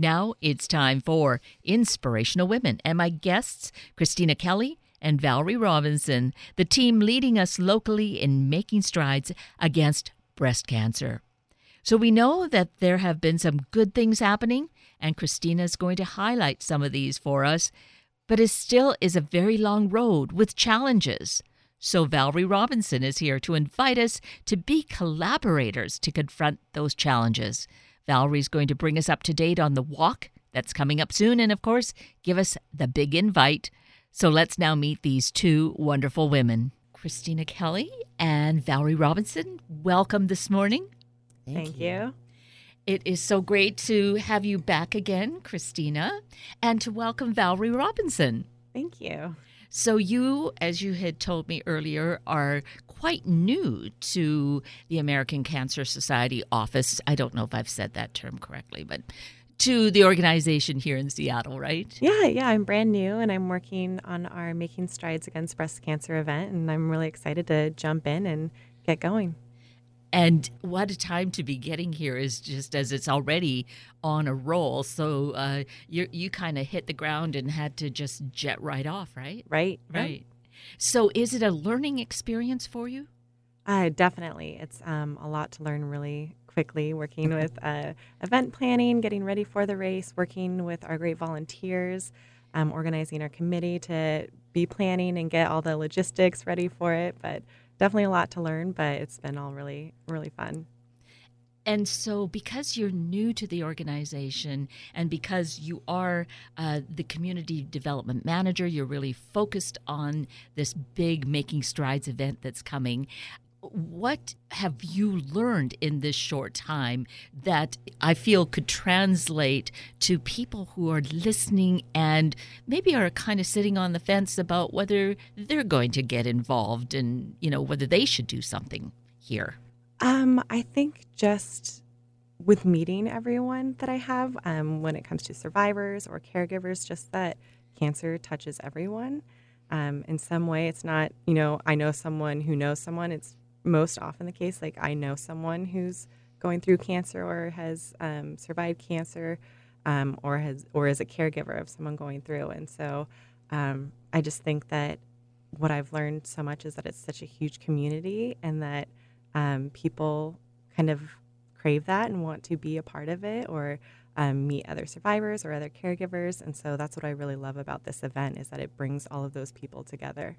Now it's time for Inspirational Women, and my guests, Christina Kelly and Valerie Robinson, the team leading us locally in making strides against breast cancer. So we know that there have been some good things happening, and Christina is going to highlight some of these for us, but it still is a very long road with challenges. So Valerie Robinson is here to invite us to be collaborators to confront those challenges. Valerie's going to bring us up to date on the walk that's coming up soon, and of course, give us the big invite. So let's now meet these two wonderful women. Christina Kelly and Valerie Robinson, welcome this morning. Thank, Thank you. you. It is so great to have you back again, Christina, and to welcome Valerie Robinson. Thank you. So, you, as you had told me earlier, are quite new to the American Cancer Society office. I don't know if I've said that term correctly, but to the organization here in Seattle, right? Yeah, yeah, I'm brand new and I'm working on our Making Strides Against Breast Cancer event, and I'm really excited to jump in and get going. And what a time to be getting here is just as it's already on a roll. So uh, you you kind of hit the ground and had to just jet right off, right? Right. Right. So, is it a learning experience for you? Uh, definitely. It's um, a lot to learn really quickly working with uh, event planning, getting ready for the race, working with our great volunteers, um, organizing our committee to be planning and get all the logistics ready for it. But definitely a lot to learn, but it's been all really, really fun. And so, because you're new to the organization and because you are uh, the community development manager, you're really focused on this big Making Strides event that's coming. What have you learned in this short time that I feel could translate to people who are listening and maybe are kind of sitting on the fence about whether they're going to get involved and, you know, whether they should do something here? Um, I think just with meeting everyone that I have, um, when it comes to survivors or caregivers, just that cancer touches everyone. Um, in some way, it's not, you know, I know someone who knows someone. It's most often the case, like I know someone who's going through cancer or has um, survived cancer um, or has or is a caregiver of someone going through. And so um, I just think that what I've learned so much is that it's such a huge community and that um, people kind of crave that and want to be a part of it or um, meet other survivors or other caregivers. And so that's what I really love about this event is that it brings all of those people together.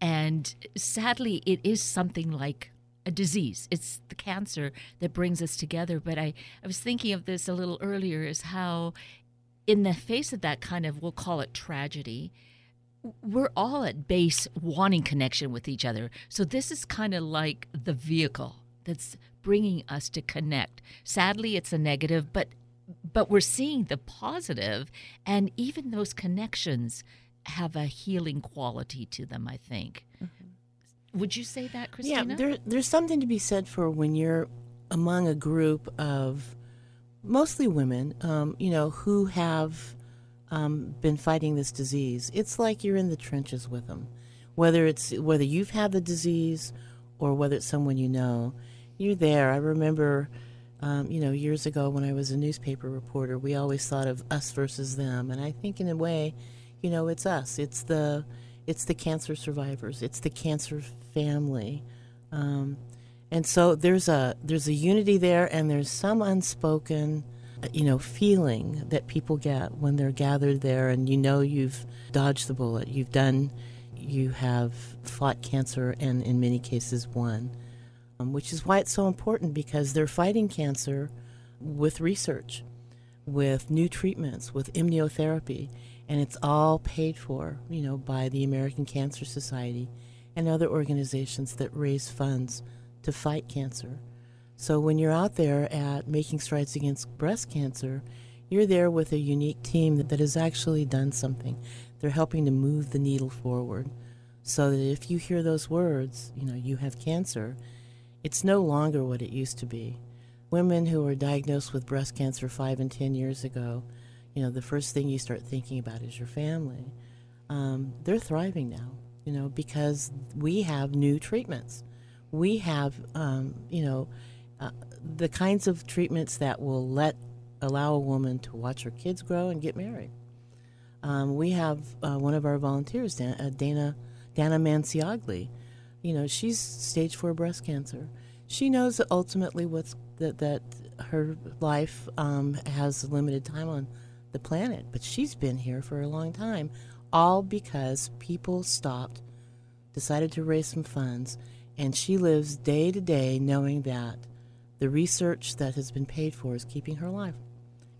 And sadly, it is something like a disease. It's the cancer that brings us together. But I, I was thinking of this a little earlier is how, in the face of that kind of, we'll call it tragedy, we're all at base wanting connection with each other. So this is kind of like the vehicle that's bringing us to connect. Sadly, it's a negative, but but we're seeing the positive and even those connections have a healing quality to them, I think. Mm-hmm. Would you say that, Christina? Yeah, there, there's something to be said for when you're among a group of mostly women, um, you know, who have um, been fighting this disease, it's like you're in the trenches with them. Whether it's whether you've had the disease or whether it's someone you know, you're there. I remember, um, you know, years ago when I was a newspaper reporter, we always thought of us versus them, and I think in a way, you know, it's us. It's the it's the cancer survivors. It's the cancer family. Um, and so there's a there's a unity there, and there's some unspoken you know, feeling that people get when they're gathered there and you know you've dodged the bullet, you've done, you have fought cancer and in many cases won, um, which is why it's so important because they're fighting cancer with research, with new treatments, with immunotherapy, and it's all paid for, you know, by the American Cancer Society and other organizations that raise funds to fight cancer. So when you're out there at Making Strides Against Breast Cancer, you're there with a unique team that, that has actually done something. They're helping to move the needle forward so that if you hear those words, you know, you have cancer, it's no longer what it used to be. Women who were diagnosed with breast cancer five and ten years ago, you know, the first thing you start thinking about is your family. Um, they're thriving now, you know, because we have new treatments. We have, um, you know, uh, the kinds of treatments that will let allow a woman to watch her kids grow and get married. Um, we have uh, one of our volunteers, Dan, uh, Dana Dana Manciagli. You know, she's stage four breast cancer. She knows ultimately what's that that her life um, has limited time on the planet, but she's been here for a long time, all because people stopped, decided to raise some funds, and she lives day to day knowing that the research that has been paid for is keeping her alive.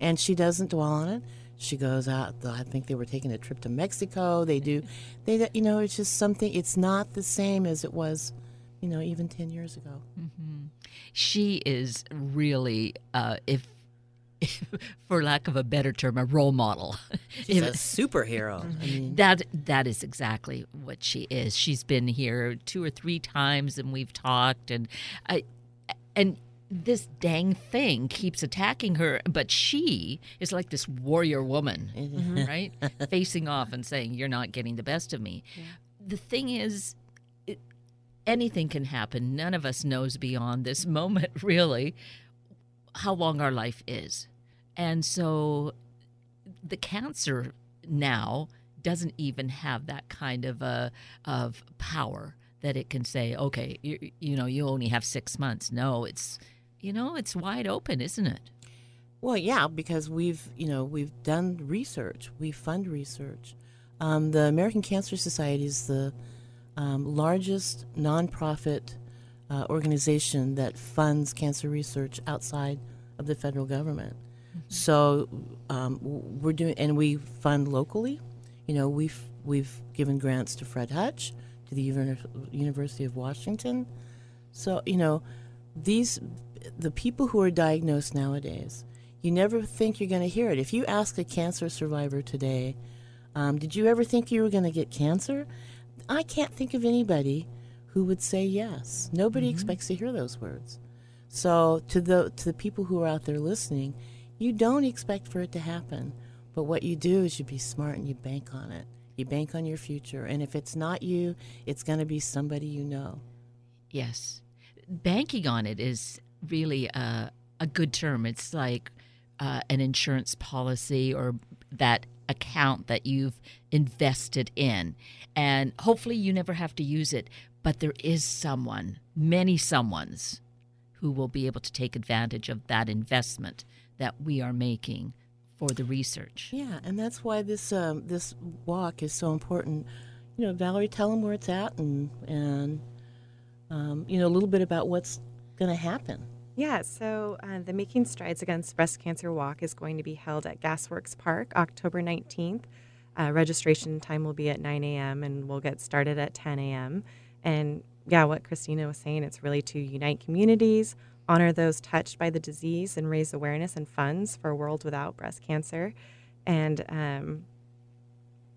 And she doesn't dwell on it. She goes out. I think they were taking a trip to Mexico. They do, they you know, it's just something. It's not the same as it was, you know, even ten years ago. Mm-hmm. She is really, uh, if, for lack of a better term, a role model. She's a superhero. I mean. That that is exactly what she is. She's been here two or three times, and we've talked, and I, and this dang thing keeps attacking her, but she is like this warrior woman, mm-hmm. right? Facing off and saying, You're not getting the best of me. Yeah. The thing is, it, anything can happen. None of us knows beyond this moment, really, how long our life is. And so the cancer now doesn't even have that kind of a, of power that it can say, okay, you, you know, you only have six months. No, it's you know, it's wide open, isn't it? Well, yeah, because we've, you know, we've done research. We fund research. Um, the American Cancer Society is the um, largest nonprofit uh, organization that funds cancer research outside of the federal government. So um, we're doing, and we fund locally. You know, we've we've given grants to Fred Hutch, to the University of Washington. So you know, these the people who are diagnosed nowadays, you never think you're going to hear it. If you ask a cancer survivor today, um, did you ever think you were going to get cancer? I can't think of anybody who would say yes. Nobody mm-hmm. expects to hear those words. So to the to the people who are out there listening, you don't expect for it to happen, but what you do is you be smart and you bank on it. You bank on your future, and if it's not you, it's going to be somebody you know. Yes, banking on it is really a, a good term. It's like uh, an insurance policy or that account that you've invested in. And hopefully you never have to use it, but there is someone, many someones, who will be able to take advantage of that investment that we are making for the research. Yeah, and that's why this um, this walk is so important. You know, Valerie, tell them where it's at and and um, you know a little bit about what's going to happen. Yeah, so uh, the Making Strides Against Breast Cancer Walk is going to be held at Gasworks Park October 19th. Uh, registration time will be at 9 a.m. and we'll get started at 10 a.m. And yeah, what Christina was saying, it's really to unite communities, honor those touched by the disease, and raise awareness and funds for a world without breast cancer. And um,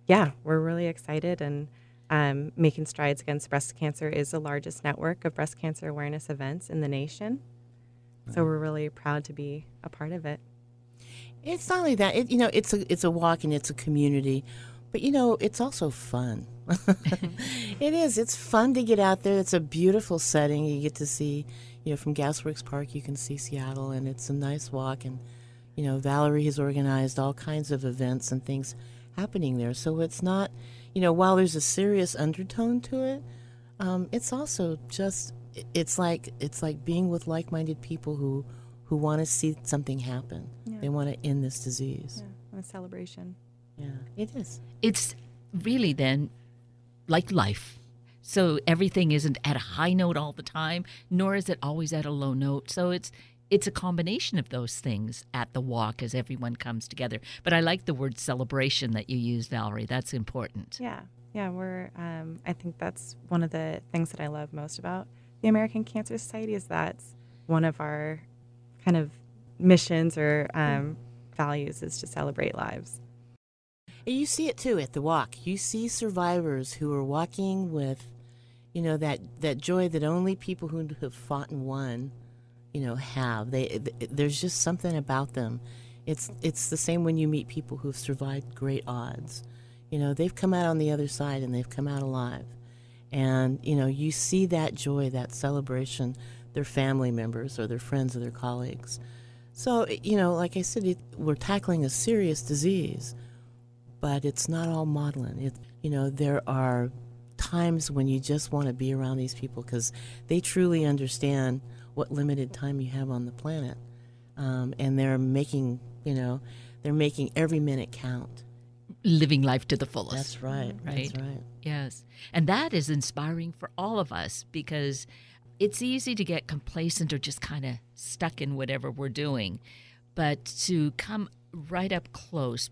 yeah, we're really excited and um, Making Strides Against Breast Cancer is the largest network of breast cancer awareness events in the nation. So we're really proud to be a part of it. It's not only that, it, you know, it's a it's a walk and it's a community, but you know, it's also fun. it is. It's fun to get out there. It's a beautiful setting. You get to see, you know, from Gasworks Park, you can see Seattle, and it's a nice walk. And you know, Valerie has organized all kinds of events and things happening there. So it's not, you know, while there's a serious undertone to it, um, it's also just it's like it's like being with like-minded people who who want to see something happen. Yeah. They want to end this disease. Yeah, a celebration. Yeah, it is. It's really then like life. So everything isn't at a high note all the time, nor is it always at a low note. So it's it's a combination of those things at the walk as everyone comes together. But I like the word celebration that you use, Valerie. That's important. Yeah, yeah. We're. Um, I think that's one of the things that I love most about the American Cancer Society is that one of our kind of missions or um, values is to celebrate lives. You see it too at the walk. You see survivors who are walking with, you know, that, that joy that only people who have fought and won, you know, have. They, there's just something about them. It's it's the same when you meet people who've survived great odds. You know, they've come out on the other side and they've come out alive. And, you know, you see that joy, that celebration, their family members or their friends or their colleagues. So, you know, like I said, it, we're tackling a serious disease, but it's not all maudlin. It, you know, there are times when you just want to be around these people because they truly understand what limited time you have on the planet. Um, and they're making, you know, they're making every minute count. Living life to the fullest. That's right. Right. That's right. Yes. And that is inspiring for all of us because it's easy to get complacent or just kind of stuck in whatever we're doing. But to come right up close,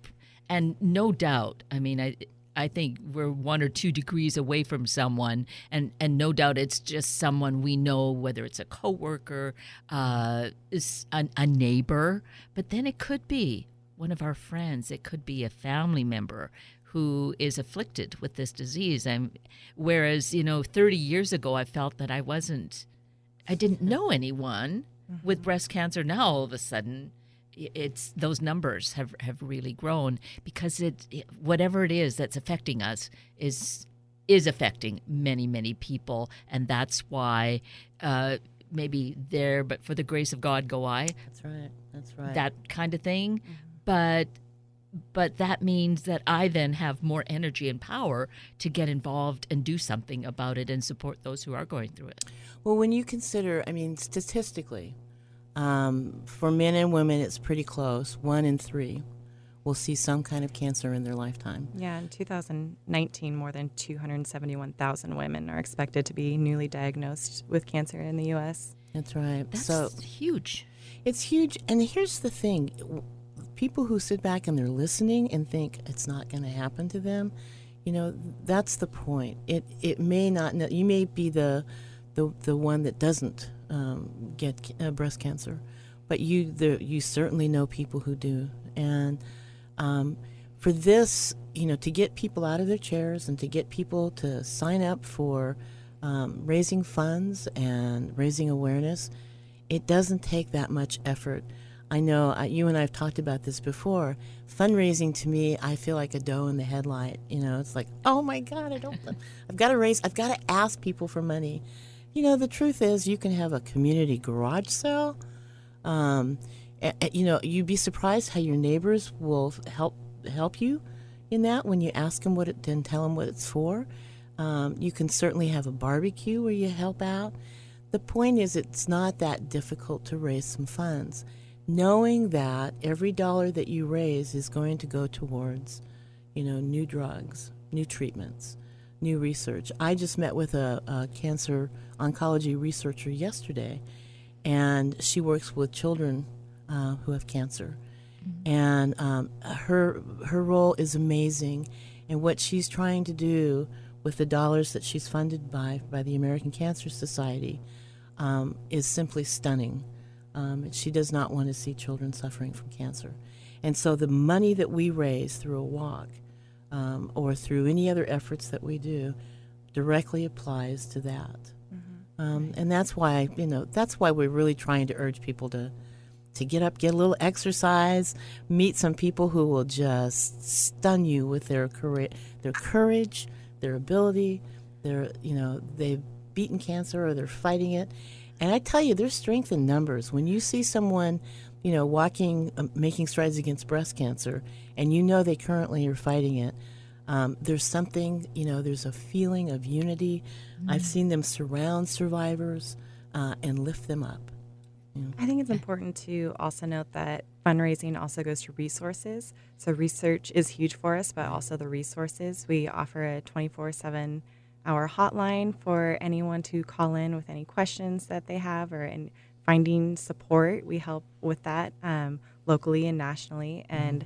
and no doubt, I mean, I. I think we're one or two degrees away from someone, and, and no doubt it's just someone we know, whether it's a coworker, uh, is a, a neighbor, but then it could be one of our friends, it could be a family member who is afflicted with this disease. I'm, whereas you know, 30 years ago, I felt that I wasn't, I didn't know anyone Mm-hmm. with breast cancer. Now all of a sudden, it's those numbers have have really grown because it, it whatever it is that's affecting us is is affecting many many people, and that's why. Uh, Maybe there, but for the grace of God go I That's right. That's right. that kind of thing but but that means that I then have more energy and power to get involved and do something about it and support those who are going through it. Well, when you consider, I mean, statistically, um, for men and women, it's pretty close. One in three will see some kind of cancer in their lifetime. Yeah, in 2019, more than 271,000 women are expected to be newly diagnosed with cancer in the U.S. That's right. That's so huge. it's huge. And here's the thing people who sit back and they're listening and think it's not going to happen to them, you know, that's the point. It, it may not, you may be the, the, the one that doesn't um, get uh, breast cancer, but you, the, you certainly know people who do. And um, for this, you know, to get people out of their chairs and to get people to sign up for um, raising funds and raising awareness, it doesn't take that much effort. I know uh, you and I have talked about this before. Fundraising to me, I feel like a doe in the headlight. You know, it's like, oh my God, I don't, I've got to raise, I've got to ask people for money. You know, the truth is, you can have a community garage sale. Um, a- a- you know, you'd be surprised how your neighbors will help help you in that when you ask them what it and tell them what it's for. Um, you can certainly have a barbecue where you help out. The point is, it's not that difficult to raise some funds, knowing that every dollar that you raise is going to go towards, you know, new drugs, new treatments, new research. I just met with a, a cancer oncology researcher yesterday, and she works with children uh, who have cancer, and um, her her role is amazing, and what she's trying to do with the dollars that she's funded by by the American Cancer Society um, is simply stunning. Um, she does not want to see children suffering from cancer, and so the money that we raise through a walk um, or through any other efforts that we do directly applies to that. Um, and that's why you know that's why we're really trying to urge people to to get up, get a little exercise, meet some people who will just stun you with their courage, their courage, their ability, their you know they've beaten cancer or they're fighting it. And I tell you, there's strength in numbers. When you see someone, you know, walking, um, making strides against breast cancer, and you know they currently are fighting it, um, there's something, you know, there's a feeling of unity. I've seen them surround survivors uh, and lift them up. I think it's important to also note that fundraising also goes to resources. So research is huge for us, but also the resources. We offer a 24/7 hour hotline for anyone to call in with any questions that they have or in finding support. We help with that um, locally and nationally, and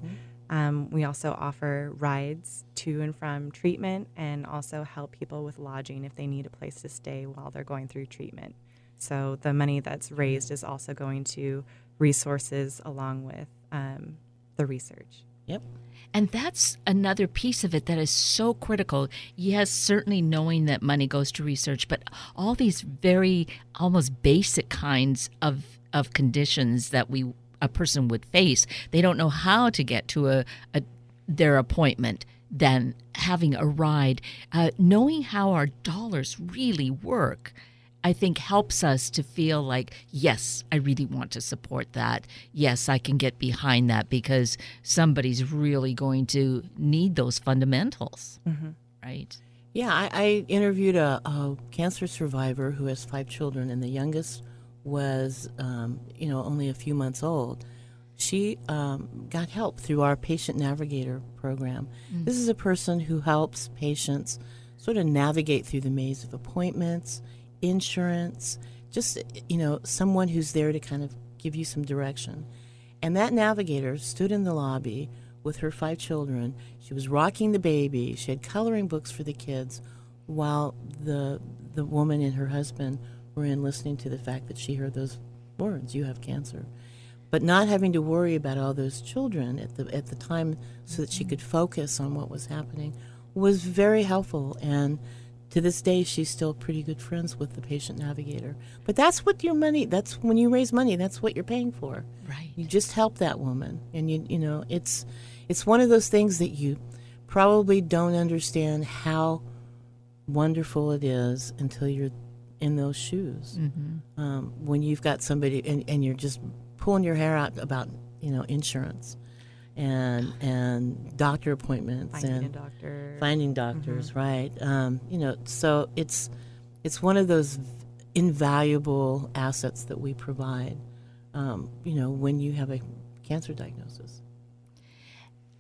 um, we also offer rides to and from treatment, and also help people with lodging if they need a place to stay while they're going through treatment. So the money that's raised is also going to resources along with um, the research. Yep. And that's another piece of it that is so critical. Yes, certainly knowing that money goes to research, but all these very almost basic kinds of of conditions that we a person would face, they don't know how to get to a, a their appointment. than having a ride, uh, knowing how our dollars really work. I think helps us to feel like, yes, I really want to support that. Yes, I can get behind that because somebody's really going to need those fundamentals, Mm-hmm. right? Yeah, I, I interviewed a, a cancer survivor who has five children, and the youngest was, um, you know, only a few months old. She um, got help through our patient navigator program. This is a person who helps patients sort of navigate through the maze of appointments, insurance, just, you know, someone who's there to kind of give you some direction. And that navigator stood in the lobby with her five children. She was rocking the baby. She had coloring books for the kids while the the woman and her husband were in listening to the fact that she heard those words, you have cancer. But not having to worry about all those children at the at the time so that she could focus on what was happening was very helpful and to this day she's still pretty good friends with the patient navigator. But that's what your money that's when you raise money, that's what you're paying for. Right. You just help that woman, and you you know it's it's one of those things that you probably don't understand how wonderful it is until you're in those shoes. Mm-hmm. Um, when you've got somebody and, and you're just pulling your hair out about you know insurance and and doctor appointments Finding and a doctor. finding doctors, right? Um, you know, so it's it's one of those invaluable assets that we provide. Um, you know, when you have a cancer diagnosis.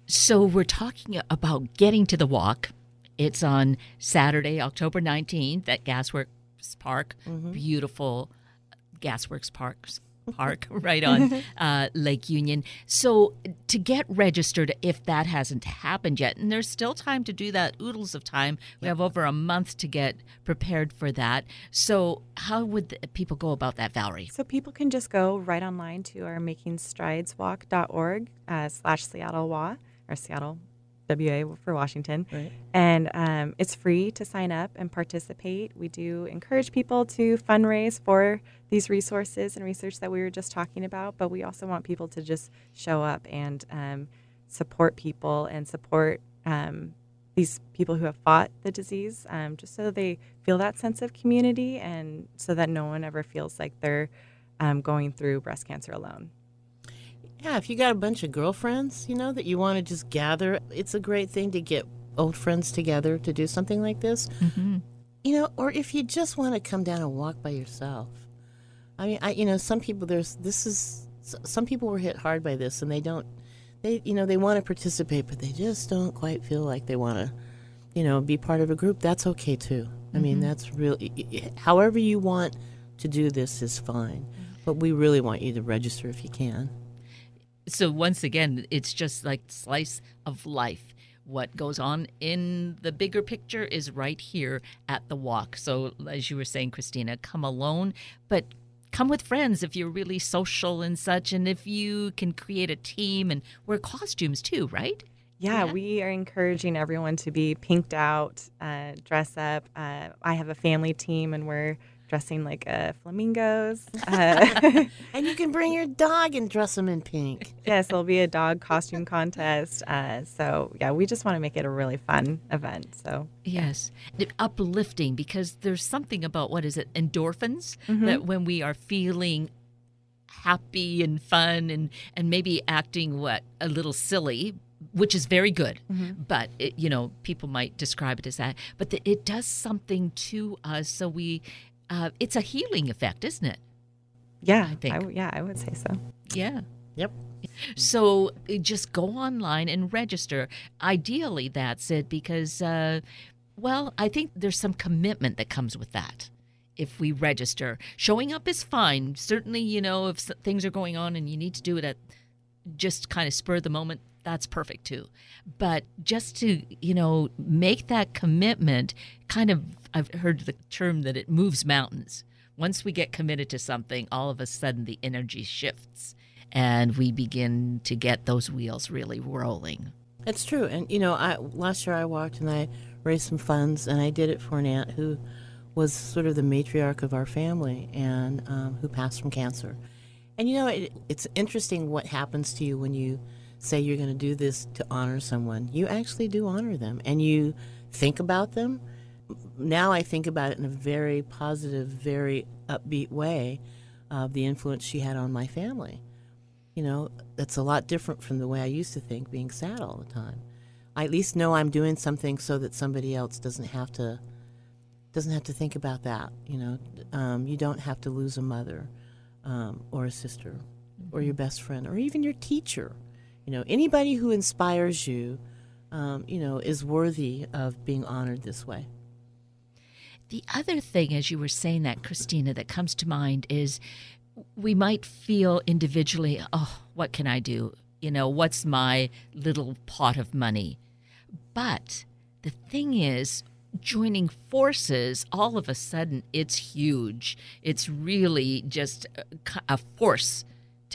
So we're talking about getting to the walk. It's on Saturday, October 19th at Gasworks Park. Beautiful Gasworks Parks Park right on uh, Lake Union. So to get registered, if that hasn't happened yet, and there's still time to do that, oodles of time. We have over a month to get prepared for that. So how would people go about that, Valerie? So people can just go right online to our makingstrideswalk.org uh, slash Seattle WA or Seattle WA for Washington. Right. And um, it's free to sign up and participate. We do encourage people to fundraise for these resources and research that we were just talking about, but we also want people to just show up and um, support people and support um, these people who have fought the disease, um, just so they feel that sense of community and so that no one ever feels like they're um, going through breast cancer alone. Yeah, if you got a bunch of girlfriends, you know, that you want to just gather, it's a great thing to get old friends together to do something like this. Mm-hmm. You know, or if you just want to come down and walk by yourself. I mean, I you know, some people there's this is some people were hit hard by this and they don't they you know, they want to participate but they just don't quite feel like they want to you know, be part of a group. That's okay too. I mean, that's really however you want to do this is fine. But we really want you to register if you can. So once again, it's just like slice of life. What goes on in the bigger picture is right here at the walk. So as you were saying, Christina, come alone, but come with friends if you're really social and such, and if you can create a team and wear costumes too, right? Yeah, Yeah. we are encouraging everyone to be pinked out, uh, dress up. Uh, I have a family team, and we're dressing like uh, flamingos. Uh, And you can bring your dog and dress them in pink. yes, there'll be a dog costume contest. Uh, so yeah, we just want to make it a really fun event. So Yes, uplifting because there's something about what is it endorphins that when we are feeling happy and fun and and maybe acting what a little silly, which is very good, but it, you know people might describe it as that, but the, it does something to us. So we, uh, it's a healing effect, isn't it? yeah, I think. w- yeah, I would say so. Yeah. Yep. So just go online and register. Ideally, that's it because, uh, well, I think there's some commitment that comes with that. If we register, showing up is fine. Certainly, you know, if things are going on and you need to do it at just kind of spur of the moment, that's perfect too. But just to, you know, make that commitment, kind of, I've heard the term that it moves mountains. Once we get committed to something, all of a sudden the energy shifts and we begin to get those wheels really rolling. It's true. And, you know, I last year I walked and I raised some funds, and I did it for an aunt who was sort of the matriarch of our family and um, who passed from cancer. And, you know, it, it's interesting what happens to you when you say you're going to do this to honor someone. You actually do honor them, and you think about them. now I think about it in a very positive, very upbeat way of the influence she had on my family. You know, that's a lot different from the way I used to think, being sad all the time. I at least know I'm doing something so that somebody else doesn't have to doesn't have to think about that. You know, um, you don't have to lose a mother um, or a sister mm-hmm. or your best friend or even your teacher. You know, anybody who inspires you, um, you know, is worthy of being honored this way. The other thing, as you were saying that, Christina, that comes to mind is we might feel individually, oh, what can I do? You know, what's my little pot of money? But the thing is, joining forces, all of a sudden it's huge. It's really just a force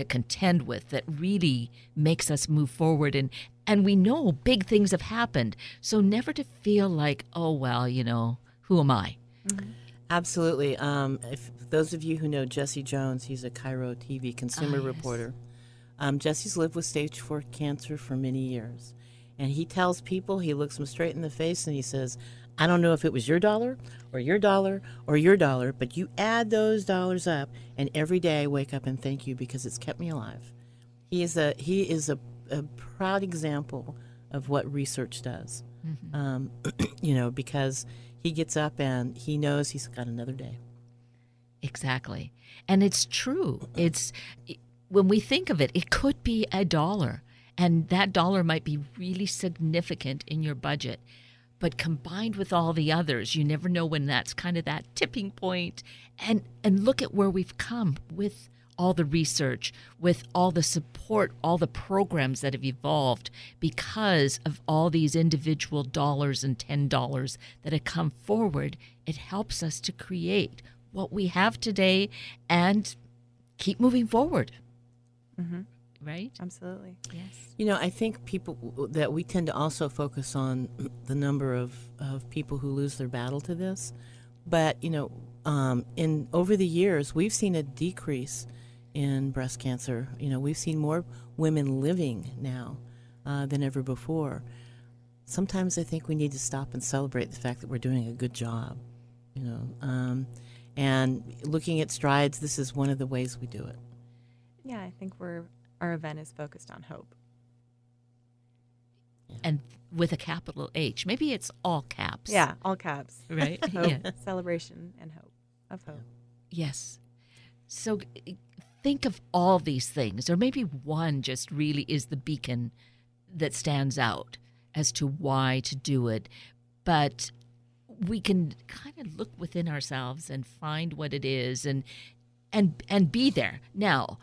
to contend with that really makes us move forward and and we know big things have happened. So never to feel like, oh well, you know, who am I? Mm-hmm. Absolutely. Um, if those of you who know Jesse Jones, he's a KIRO TV consumer oh, yes. reporter. Um, Jesse's lived with stage four cancer for many years. And he tells people, he looks them straight in the face and he says, I don't know if it was your dollar or your dollar or your dollar, but you add those dollars up, and every day I wake up and thank you because it's kept me alive. He is a he is a, a proud example of what research does. Mm-hmm. Um, you know, because he gets up and he knows he's got another day. Exactly, and it's true. It's when we think of it, it could be a dollar, and that dollar might be really significant in your budget but combined with all the others you never know when that's kind of that tipping point. And and look at where we've come with all the research with all the support all the programs that have evolved because of all these individual dollars and ten dollars that have come forward. It helps us to create what we have today and keep moving forward. Mm-hmm right? Absolutely. Yes. You know, I think people that we tend to also focus on the number of, of people who lose their battle to this. But, you know, um, in over the years, we've seen a decrease in breast cancer. You know, we've seen more women living now uh, than ever before. Sometimes I think we need to stop and celebrate the fact that we're doing a good job. You know, um, and looking at strides, this is one of the ways we do it. Yeah, I think we're our event is focused on hope. And with a capital H. Maybe it's all caps. Yeah, all caps. Right? hope, yeah. Celebration and hope of hope. Yes. So think of all these things, or maybe one just really is the beacon that stands out as to why to do it. But we can kind of look within ourselves and find what it is and and and be there. Now,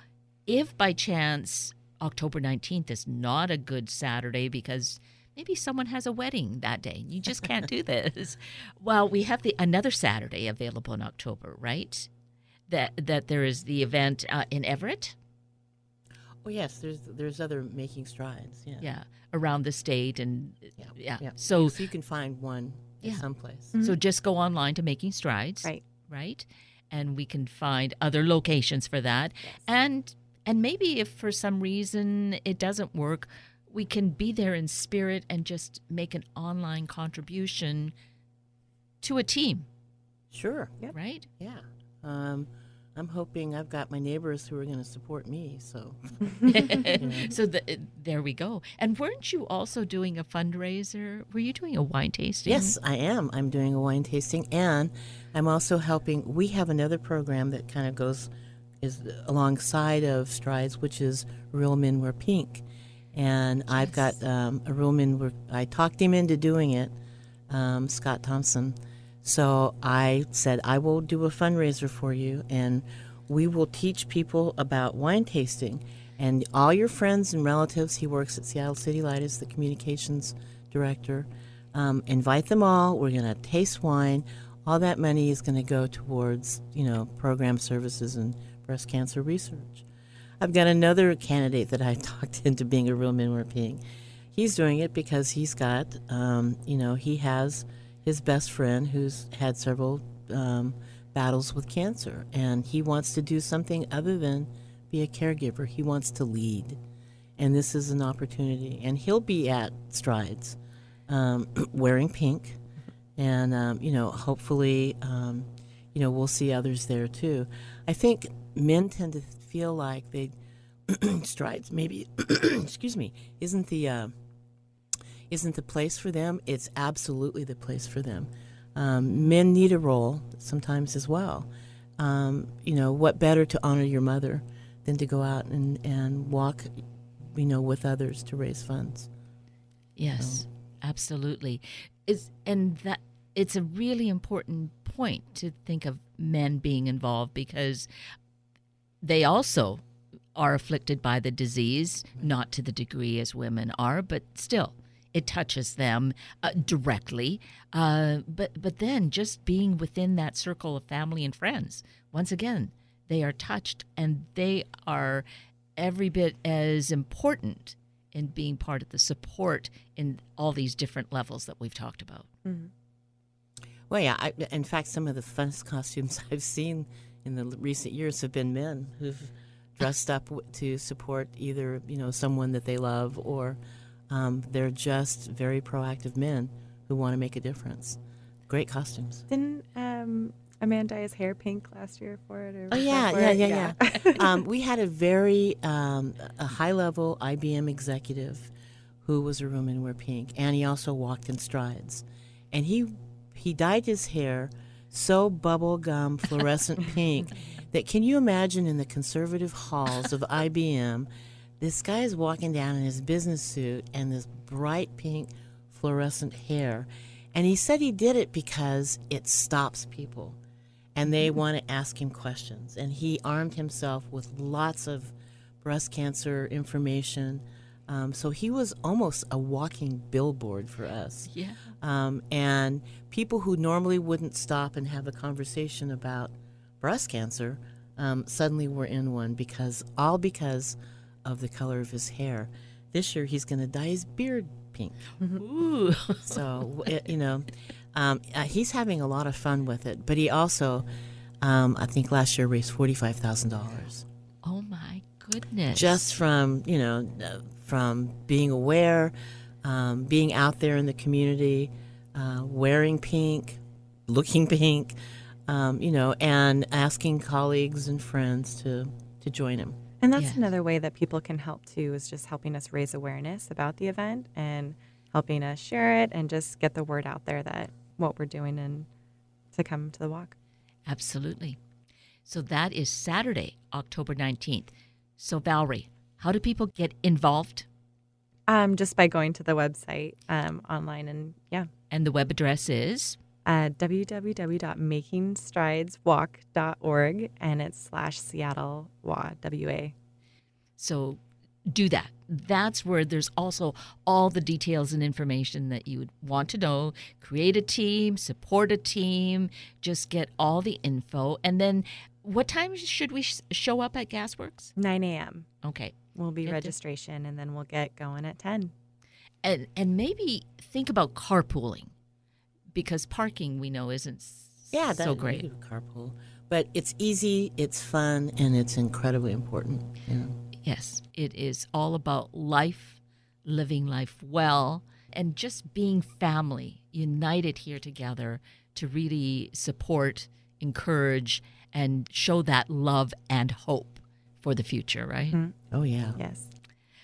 if by chance October 19th is not a good Saturday because maybe someone has a wedding that day. and You just can't do this. Well, we have the another Saturday available in October, right? That that there is the event uh, in Everett. Oh yes, there's there's other making strides. Yeah. Yeah, around the state and yeah. yeah. yeah. So, so you can find one yeah. someplace. Mm-hmm. So just go online to Making Strides. Right. Right. And we can find other locations for that. Yes. And and maybe if for some reason it doesn't work, we can be there in spirit and just make an online contribution to a team. Sure. Yep. Right? Yeah. Um, I'm hoping I've got my neighbors who are going to support me. So, so the, there we go. And weren't you also doing a fundraiser? Were you doing a wine tasting? Yes, I am. I'm doing a wine tasting, and I'm also helping. We have another program that kind of goes is alongside of Strides, which is Real Men Wear Pink. And yes. I've got um, a real men where I talked him into doing it, um, Scott Thompson. So I said, I will do a fundraiser for you, and we will teach people about wine tasting. And all your friends and relatives, he works at Seattle City Light as the communications director. Um, invite them all. We're going to taste wine. All that money is going to go towards, you know, program services and breast cancer research. I've got another candidate that I talked into being a real men wear pink. He's doing it because he's got, um, you know, he has his best friend who's had several um, battles with cancer, and he wants to do something other than be a caregiver. He wants to lead, and this is an opportunity. And he'll be at Strides, um, wearing pink, and um, you know, hopefully, um, you know, we'll see others there too. I think men tend to feel like they strides maybe, excuse me, isn't the uh, isn't the place for them. It's absolutely the place for them. Um, men need a role sometimes as well. Um, you know, what better to honor your mother than to go out and, and walk, you know, with others to raise funds. Yes, so. absolutely. Is and that it's a really important point to think of men being involved because they also are afflicted by the disease, not to the degree as women are, but still it touches them uh, directly. Uh, but but then just being within that circle of family and friends, once again, they are touched and they are every bit as important in being part of the support in all these different levels that we've talked about. Mm-hmm. Well, yeah. I, in fact, some of the funnest costumes I've seen in the recent years have been men who've dressed up to support either you know someone that they love or um, they're just very proactive men who want to make a difference. Great costumes. Didn't um, Amanda dye his hair pink last year for it? oh yeah, yeah, yeah, yeah, yeah, um, we had a very um, a high level IBM executive who was a room and wear pink, and he also walked in strides, and he he dyed his hair so bubblegum fluorescent pink that can you imagine in the conservative halls of IBM this guy is walking down in his business suit and this bright pink fluorescent hair. And he said he did it because it stops people and they mm-hmm. want to ask him questions. And he armed himself with lots of breast cancer information. Um, so he was almost a walking billboard for us. Yeah. Um, and people who normally wouldn't stop and have a conversation about breast cancer um, suddenly were in one because all because of the color of his hair. This year he's going to dye his beard pink. Ooh. so, you know, um, uh, he's having a lot of fun with it. But he also, um, I think last year raised $45,000. Oh my goodness. Just from, you know, uh, from being aware, um, being out there in the community, uh, wearing pink, looking pink, um, you know, and asking colleagues and friends to, to join him. And that's yes. another way that people can help too, is just helping us raise awareness about the event and helping us share it and just get the word out there that what we're doing and to come to the walk. Absolutely. So that is Saturday, October 19th. So, Valerie, how do people get involved? Um, just by going to the website um, online and yeah. And the web address is? at www.makingstrideswalk.org and it's slash Seattle WA, W-A. So do that. That's where there's also all the details and information that you would want to know. Create a team, support a team, just get all the info. And then what time should we sh- show up at Gasworks? 9 a.m. Okay. We'll be get registration to- and then we'll get going at 10. And, and maybe think about carpooling because parking we know isn't yeah, so great. Carpool, but it's easy, it's fun, and it's incredibly important. You know? Yes, it is all about life, living life well, and just being family, united here together to really support, encourage, and show that love and hope for the future, right? Mm-hmm. Oh, yeah. Yes.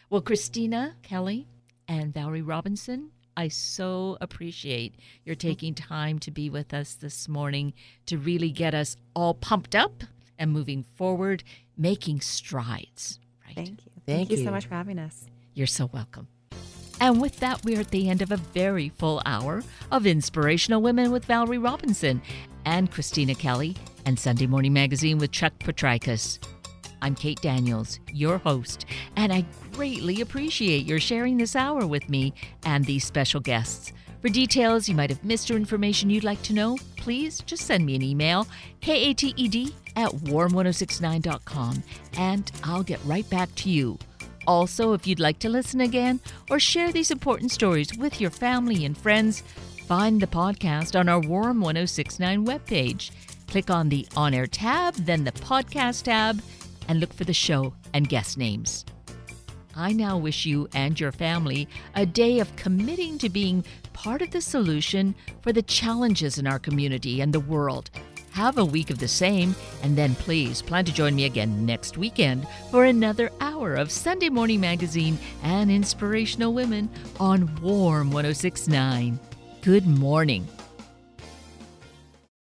Well, Christina Kelly and Valerie Robinson, I so appreciate your taking time to be with us this morning to really get us all pumped up and moving forward, making strides. Right? Thank you. Thank, Thank you. you so much for having us. You're so welcome. And with that, we're at the end of a very full hour of Inspirational Women with Valerie Robinson and Christina Kelly and Sunday Morning Magazine with Chuck Petrikis. I'm Kate Daniels, your host, and I greatly appreciate your sharing this hour with me and these special guests. For details you might have missed or information you'd like to know, please just send me an email, kated at warm1069.com, and I'll get right back to you. Also, if you'd like to listen again or share these important stories with your family and friends, find the podcast on our Warm 1069 webpage. Click on the On Air tab, then the Podcast tab, and look for the show and guest names. I now wish you and your family a day of committing to being part of the solution for the challenges in our community and the world. Have a week of the same, and then please plan to join me again next weekend for another hour of Sunday Morning Magazine and Inspirational Women on Warm 1069. Good morning.